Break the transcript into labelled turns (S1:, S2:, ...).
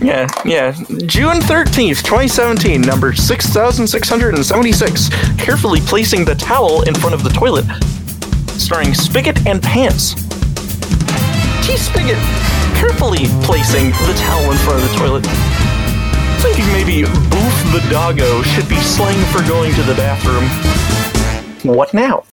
S1: Yeah, yeah. June 13th, 2017, number 6676. Carefully placing the towel in front of the toilet. Starring Spigot and Pants. T Spigot carefully placing the towel in front of the toilet. Thinking maybe Boof the doggo should be slang for going to the bathroom. What now?